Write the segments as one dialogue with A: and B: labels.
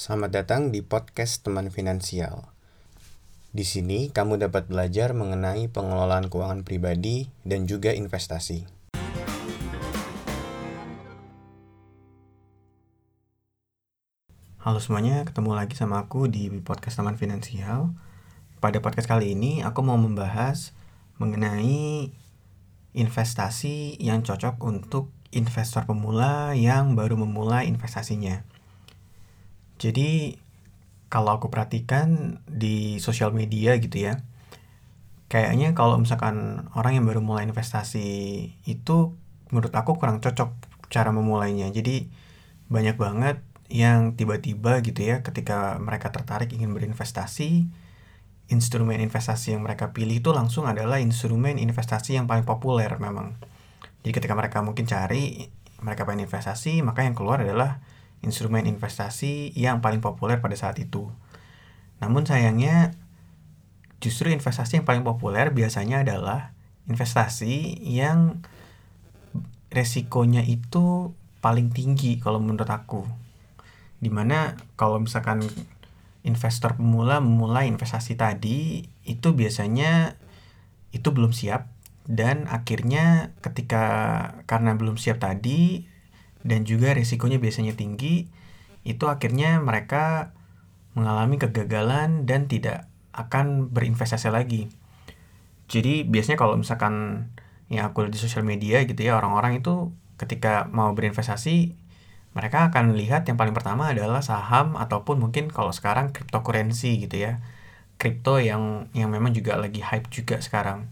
A: Selamat datang di podcast Teman Finansial. Di sini kamu dapat belajar mengenai pengelolaan keuangan pribadi dan juga investasi. Halo semuanya, ketemu lagi sama aku di podcast Teman Finansial. Pada podcast kali ini aku mau membahas mengenai investasi yang cocok untuk investor pemula yang baru memulai investasinya. Jadi kalau aku perhatikan di sosial media gitu ya, kayaknya kalau misalkan orang yang baru mulai investasi itu menurut aku kurang cocok cara memulainya. Jadi banyak banget yang tiba-tiba gitu ya ketika mereka tertarik ingin berinvestasi, instrumen investasi yang mereka pilih itu langsung adalah instrumen investasi yang paling populer memang. Jadi ketika mereka mungkin cari, mereka pengen investasi, maka yang keluar adalah instrumen investasi yang paling populer pada saat itu. Namun sayangnya justru investasi yang paling populer biasanya adalah investasi yang resikonya itu paling tinggi kalau menurut aku. Di mana kalau misalkan investor pemula memulai investasi tadi itu biasanya itu belum siap dan akhirnya ketika karena belum siap tadi dan juga risikonya biasanya tinggi, itu akhirnya mereka mengalami kegagalan dan tidak akan berinvestasi lagi. Jadi biasanya kalau misalkan yang aku lihat di sosial media gitu ya, orang-orang itu ketika mau berinvestasi, mereka akan lihat yang paling pertama adalah saham ataupun mungkin kalau sekarang cryptocurrency gitu ya. Kripto yang yang memang juga lagi hype juga sekarang.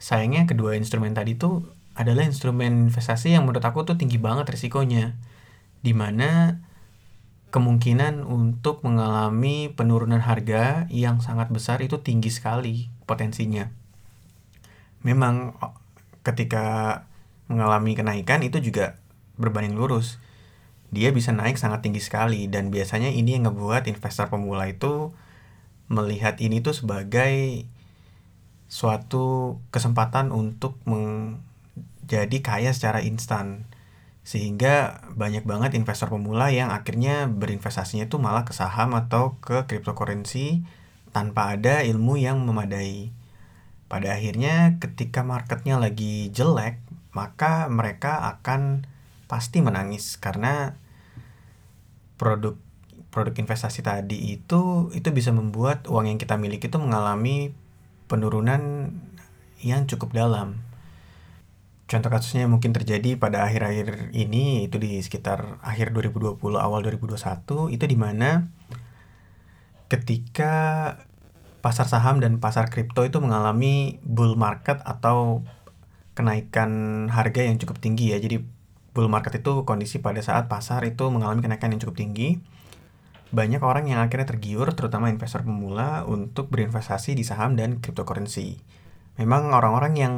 A: Sayangnya kedua instrumen tadi tuh adalah instrumen investasi yang menurut aku tuh tinggi banget risikonya. Di mana kemungkinan untuk mengalami penurunan harga yang sangat besar itu tinggi sekali potensinya. Memang ketika mengalami kenaikan itu juga berbanding lurus. Dia bisa naik sangat tinggi sekali dan biasanya ini yang ngebuat investor pemula itu melihat ini tuh sebagai suatu kesempatan untuk jadi kaya secara instan. Sehingga banyak banget investor pemula yang akhirnya berinvestasinya itu malah ke saham atau ke cryptocurrency tanpa ada ilmu yang memadai. Pada akhirnya ketika marketnya lagi jelek, maka mereka akan pasti menangis karena produk produk investasi tadi itu itu bisa membuat uang yang kita miliki itu mengalami penurunan yang cukup dalam contoh kasusnya mungkin terjadi pada akhir-akhir ini itu di sekitar akhir 2020 awal 2021 itu di mana ketika pasar saham dan pasar kripto itu mengalami bull market atau kenaikan harga yang cukup tinggi ya. Jadi bull market itu kondisi pada saat pasar itu mengalami kenaikan yang cukup tinggi. Banyak orang yang akhirnya tergiur terutama investor pemula untuk berinvestasi di saham dan cryptocurrency. Memang orang-orang yang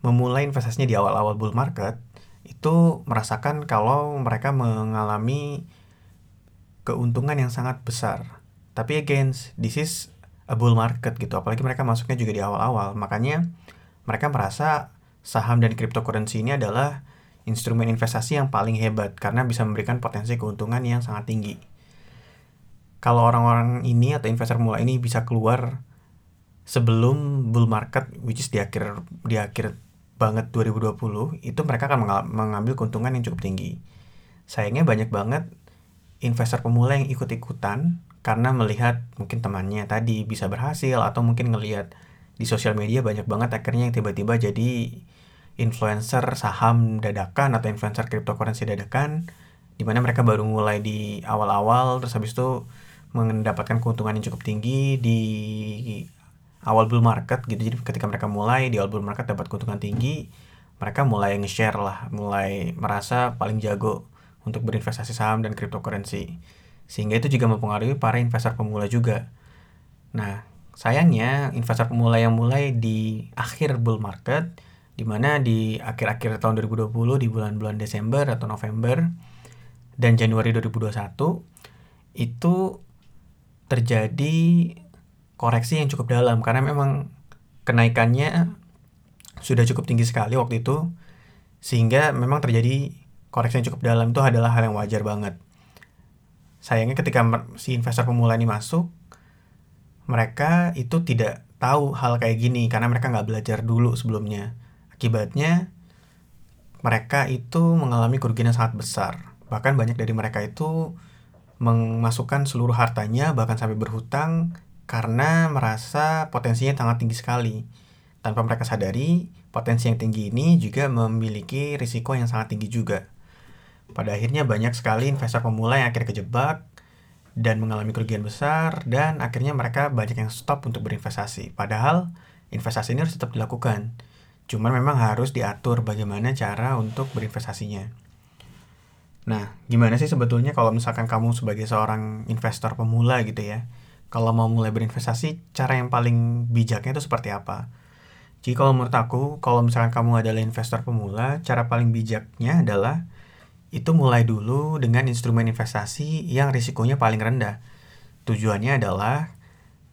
A: memulai investasinya di awal-awal bull market itu merasakan kalau mereka mengalami keuntungan yang sangat besar. Tapi again, this is a bull market gitu. Apalagi mereka masuknya juga di awal-awal. Makanya mereka merasa saham dan cryptocurrency ini adalah instrumen investasi yang paling hebat karena bisa memberikan potensi keuntungan yang sangat tinggi. Kalau orang-orang ini atau investor mulai ini bisa keluar sebelum bull market which is di akhir di akhir banget 2020 itu mereka akan mengambil keuntungan yang cukup tinggi. Sayangnya banyak banget investor pemula yang ikut-ikutan karena melihat mungkin temannya tadi bisa berhasil atau mungkin ngelihat di sosial media banyak banget akhirnya yang tiba-tiba jadi influencer saham dadakan atau influencer cryptocurrency dadakan di mana mereka baru mulai di awal-awal terus habis itu mendapatkan keuntungan yang cukup tinggi di awal bull market gitu. Jadi ketika mereka mulai di awal bull market dapat keuntungan tinggi mereka mulai nge-share lah mulai merasa paling jago untuk berinvestasi saham dan cryptocurrency. Sehingga itu juga mempengaruhi para investor pemula juga. Nah sayangnya investor pemula yang mulai di akhir bull market di mana di akhir-akhir tahun 2020 di bulan-bulan Desember atau November dan Januari 2021 itu terjadi koreksi yang cukup dalam karena memang kenaikannya sudah cukup tinggi sekali waktu itu sehingga memang terjadi koreksi yang cukup dalam itu adalah hal yang wajar banget. sayangnya ketika si investor pemula ini masuk mereka itu tidak tahu hal kayak gini karena mereka nggak belajar dulu sebelumnya akibatnya mereka itu mengalami kerugian yang sangat besar bahkan banyak dari mereka itu memasukkan seluruh hartanya bahkan sampai berhutang karena merasa potensinya sangat tinggi sekali tanpa mereka sadari potensi yang tinggi ini juga memiliki risiko yang sangat tinggi juga pada akhirnya banyak sekali investor pemula yang akhirnya kejebak dan mengalami kerugian besar dan akhirnya mereka banyak yang stop untuk berinvestasi. Padahal investasi ini harus tetap dilakukan. Cuman memang harus diatur bagaimana cara untuk berinvestasinya. Nah, gimana sih sebetulnya kalau misalkan kamu sebagai seorang investor pemula gitu ya, kalau mau mulai berinvestasi, cara yang paling bijaknya itu seperti apa? Jadi kalau menurut aku, kalau misalkan kamu adalah investor pemula, cara paling bijaknya adalah itu mulai dulu dengan instrumen investasi yang risikonya paling rendah. Tujuannya adalah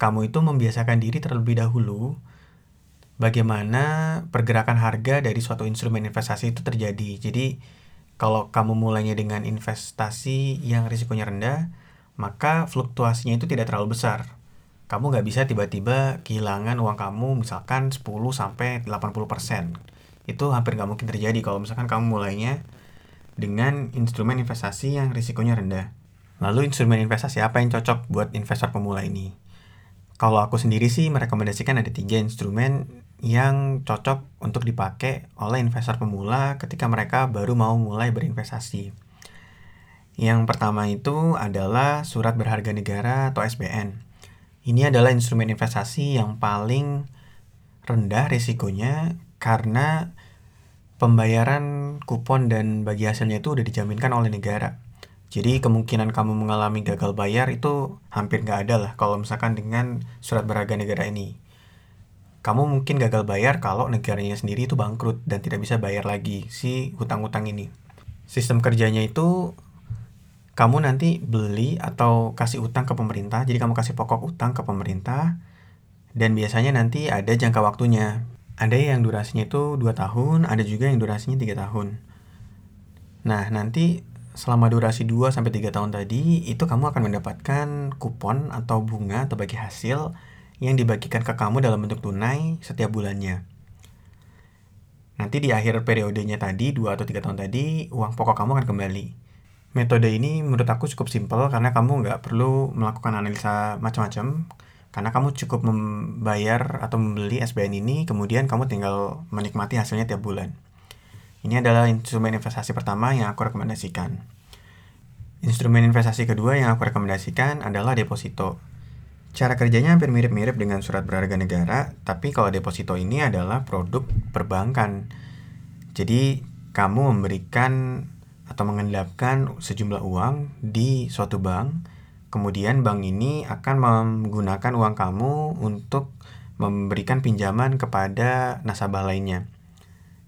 A: kamu itu membiasakan diri terlebih dahulu bagaimana pergerakan harga dari suatu instrumen investasi itu terjadi. Jadi kalau kamu mulainya dengan investasi yang risikonya rendah, maka fluktuasinya itu tidak terlalu besar. Kamu nggak bisa tiba-tiba kehilangan uang kamu misalkan 10-80%. Itu hampir nggak mungkin terjadi kalau misalkan kamu mulainya dengan instrumen investasi yang risikonya rendah. Lalu instrumen investasi apa yang cocok buat investor pemula ini? Kalau aku sendiri sih merekomendasikan ada tiga instrumen yang cocok untuk dipakai oleh investor pemula ketika mereka baru mau mulai berinvestasi. Yang pertama itu adalah surat berharga negara atau SBN. Ini adalah instrumen investasi yang paling rendah risikonya karena pembayaran kupon dan bagi hasilnya itu udah dijaminkan oleh negara. Jadi kemungkinan kamu mengalami gagal bayar itu hampir nggak ada lah kalau misalkan dengan surat berharga negara ini. Kamu mungkin gagal bayar kalau negaranya sendiri itu bangkrut dan tidak bisa bayar lagi si hutang-hutang ini. Sistem kerjanya itu kamu nanti beli atau kasih utang ke pemerintah, jadi kamu kasih pokok utang ke pemerintah, dan biasanya nanti ada jangka waktunya ada yang durasinya itu 2 tahun, ada juga yang durasinya 3 tahun. Nah, nanti selama durasi 2 sampai 3 tahun tadi itu kamu akan mendapatkan kupon atau bunga atau bagi hasil yang dibagikan ke kamu dalam bentuk tunai setiap bulannya. Nanti di akhir periodenya tadi, 2 atau 3 tahun tadi, uang pokok kamu akan kembali. Metode ini menurut aku cukup simpel karena kamu nggak perlu melakukan analisa macam-macam karena kamu cukup membayar atau membeli SBN ini, kemudian kamu tinggal menikmati hasilnya tiap bulan. Ini adalah instrumen investasi pertama yang aku rekomendasikan. Instrumen investasi kedua yang aku rekomendasikan adalah deposito. Cara kerjanya hampir mirip-mirip dengan surat berharga negara, tapi kalau deposito ini adalah produk perbankan. Jadi, kamu memberikan atau mengendapkan sejumlah uang di suatu bank Kemudian bank ini akan menggunakan uang kamu untuk memberikan pinjaman kepada nasabah lainnya.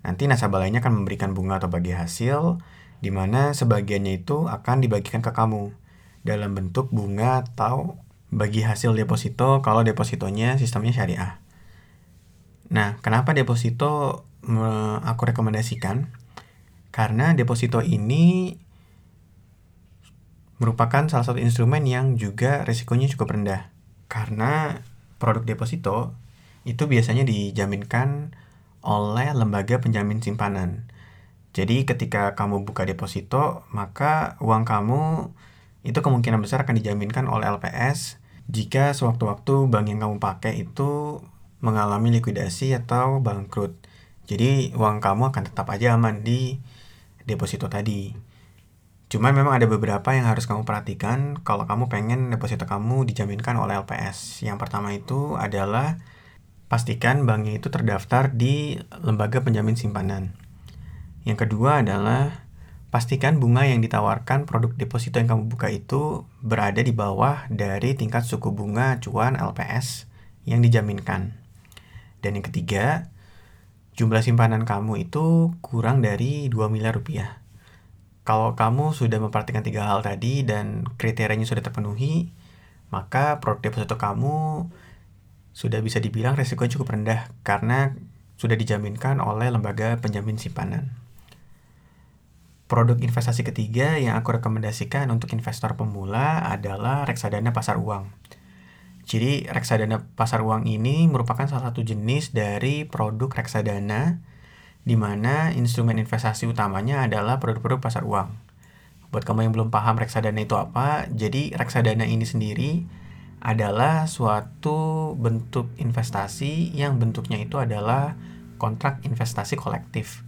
A: Nanti nasabah lainnya akan memberikan bunga atau bagi hasil, di mana sebagiannya itu akan dibagikan ke kamu dalam bentuk bunga atau bagi hasil deposito kalau depositonya sistemnya syariah. Nah, kenapa deposito aku rekomendasikan? Karena deposito ini merupakan salah satu instrumen yang juga risikonya cukup rendah. Karena produk deposito itu biasanya dijaminkan oleh lembaga penjamin simpanan. Jadi ketika kamu buka deposito, maka uang kamu itu kemungkinan besar akan dijaminkan oleh LPS jika sewaktu-waktu bank yang kamu pakai itu mengalami likuidasi atau bangkrut. Jadi uang kamu akan tetap aja aman di deposito tadi. Cuman memang ada beberapa yang harus kamu perhatikan kalau kamu pengen deposito kamu dijaminkan oleh LPS. Yang pertama itu adalah pastikan banknya itu terdaftar di lembaga penjamin simpanan. Yang kedua adalah pastikan bunga yang ditawarkan produk deposito yang kamu buka itu berada di bawah dari tingkat suku bunga acuan LPS yang dijaminkan. Dan yang ketiga, jumlah simpanan kamu itu kurang dari 2 miliar rupiah. Kalau kamu sudah memperhatikan tiga hal tadi dan kriterianya sudah terpenuhi, maka produk deposito kamu sudah bisa dibilang resikonya cukup rendah karena sudah dijaminkan oleh lembaga penjamin simpanan. Produk investasi ketiga yang aku rekomendasikan untuk investor pemula adalah reksadana pasar uang. Jadi reksadana pasar uang ini merupakan salah satu jenis dari produk reksadana di mana instrumen investasi utamanya adalah produk-produk pasar uang. Buat kamu yang belum paham reksadana itu apa, jadi reksadana ini sendiri adalah suatu bentuk investasi yang bentuknya itu adalah kontrak investasi kolektif.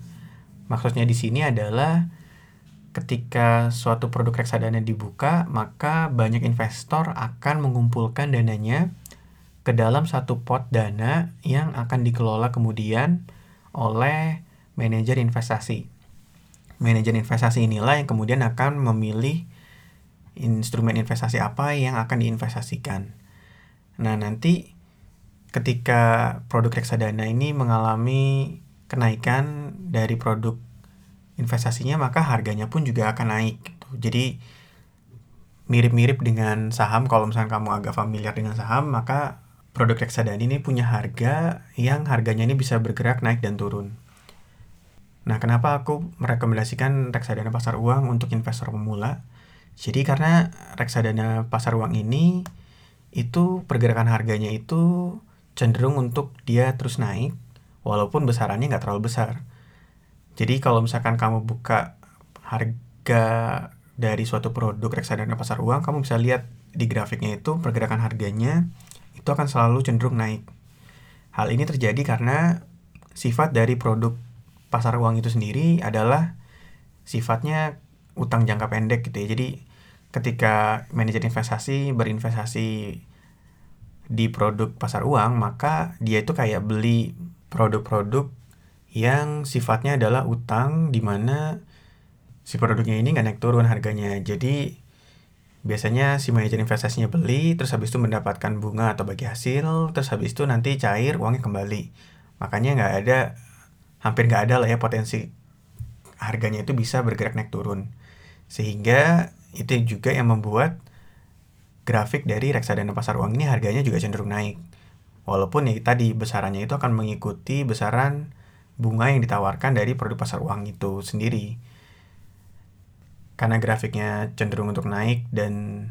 A: Maksudnya di sini adalah ketika suatu produk reksadana dibuka, maka banyak investor akan mengumpulkan dananya ke dalam satu pot dana yang akan dikelola kemudian oleh manajer investasi. Manajer investasi inilah yang kemudian akan memilih instrumen investasi apa yang akan diinvestasikan. Nah, nanti ketika produk reksadana ini mengalami kenaikan dari produk investasinya maka harganya pun juga akan naik gitu. Jadi mirip-mirip dengan saham kalau misalnya kamu agak familiar dengan saham maka produk reksadana ini punya harga yang harganya ini bisa bergerak naik dan turun. Nah, kenapa aku merekomendasikan reksadana pasar uang untuk investor pemula? Jadi karena reksadana pasar uang ini itu pergerakan harganya itu cenderung untuk dia terus naik walaupun besarannya nggak terlalu besar. Jadi kalau misalkan kamu buka harga dari suatu produk reksadana pasar uang, kamu bisa lihat di grafiknya itu pergerakan harganya itu akan selalu cenderung naik. Hal ini terjadi karena sifat dari produk pasar uang itu sendiri adalah sifatnya utang jangka pendek gitu ya. Jadi ketika manajer investasi berinvestasi di produk pasar uang, maka dia itu kayak beli produk-produk yang sifatnya adalah utang di mana si produknya ini nggak naik turun harganya. Jadi biasanya si manajer investasinya beli, terus habis itu mendapatkan bunga atau bagi hasil, terus habis itu nanti cair uangnya kembali. Makanya nggak ada, hampir nggak ada lah ya potensi harganya itu bisa bergerak naik turun. Sehingga itu juga yang membuat grafik dari reksadana pasar uang ini harganya juga cenderung naik. Walaupun ya tadi besarannya itu akan mengikuti besaran bunga yang ditawarkan dari produk pasar uang itu sendiri. Karena grafiknya cenderung untuk naik dan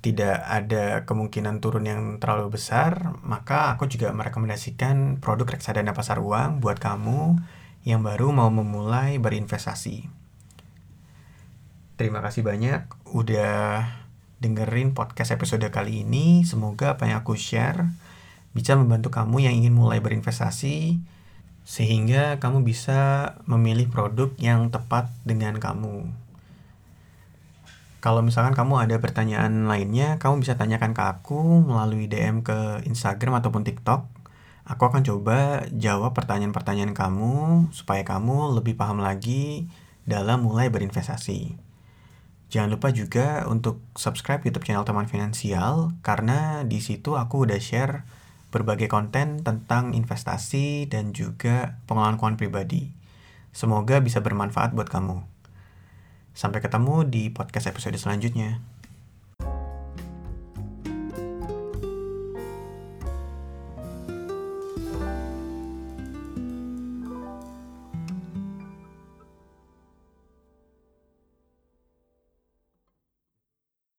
A: tidak ada kemungkinan turun yang terlalu besar, maka aku juga merekomendasikan produk reksadana pasar uang buat kamu yang baru mau memulai berinvestasi. Terima kasih banyak udah dengerin podcast episode kali ini. Semoga apa yang aku share bisa membantu kamu yang ingin mulai berinvestasi sehingga kamu bisa memilih produk yang tepat dengan kamu. Kalau misalkan kamu ada pertanyaan lainnya, kamu bisa tanyakan ke aku melalui DM ke Instagram ataupun TikTok. Aku akan coba jawab pertanyaan-pertanyaan kamu supaya kamu lebih paham lagi dalam mulai berinvestasi. Jangan lupa juga untuk subscribe YouTube channel Teman Finansial karena di situ aku udah share berbagai konten tentang investasi dan juga pengelolaan keuangan pribadi. Semoga bisa bermanfaat buat kamu. Sampai ketemu di podcast episode selanjutnya.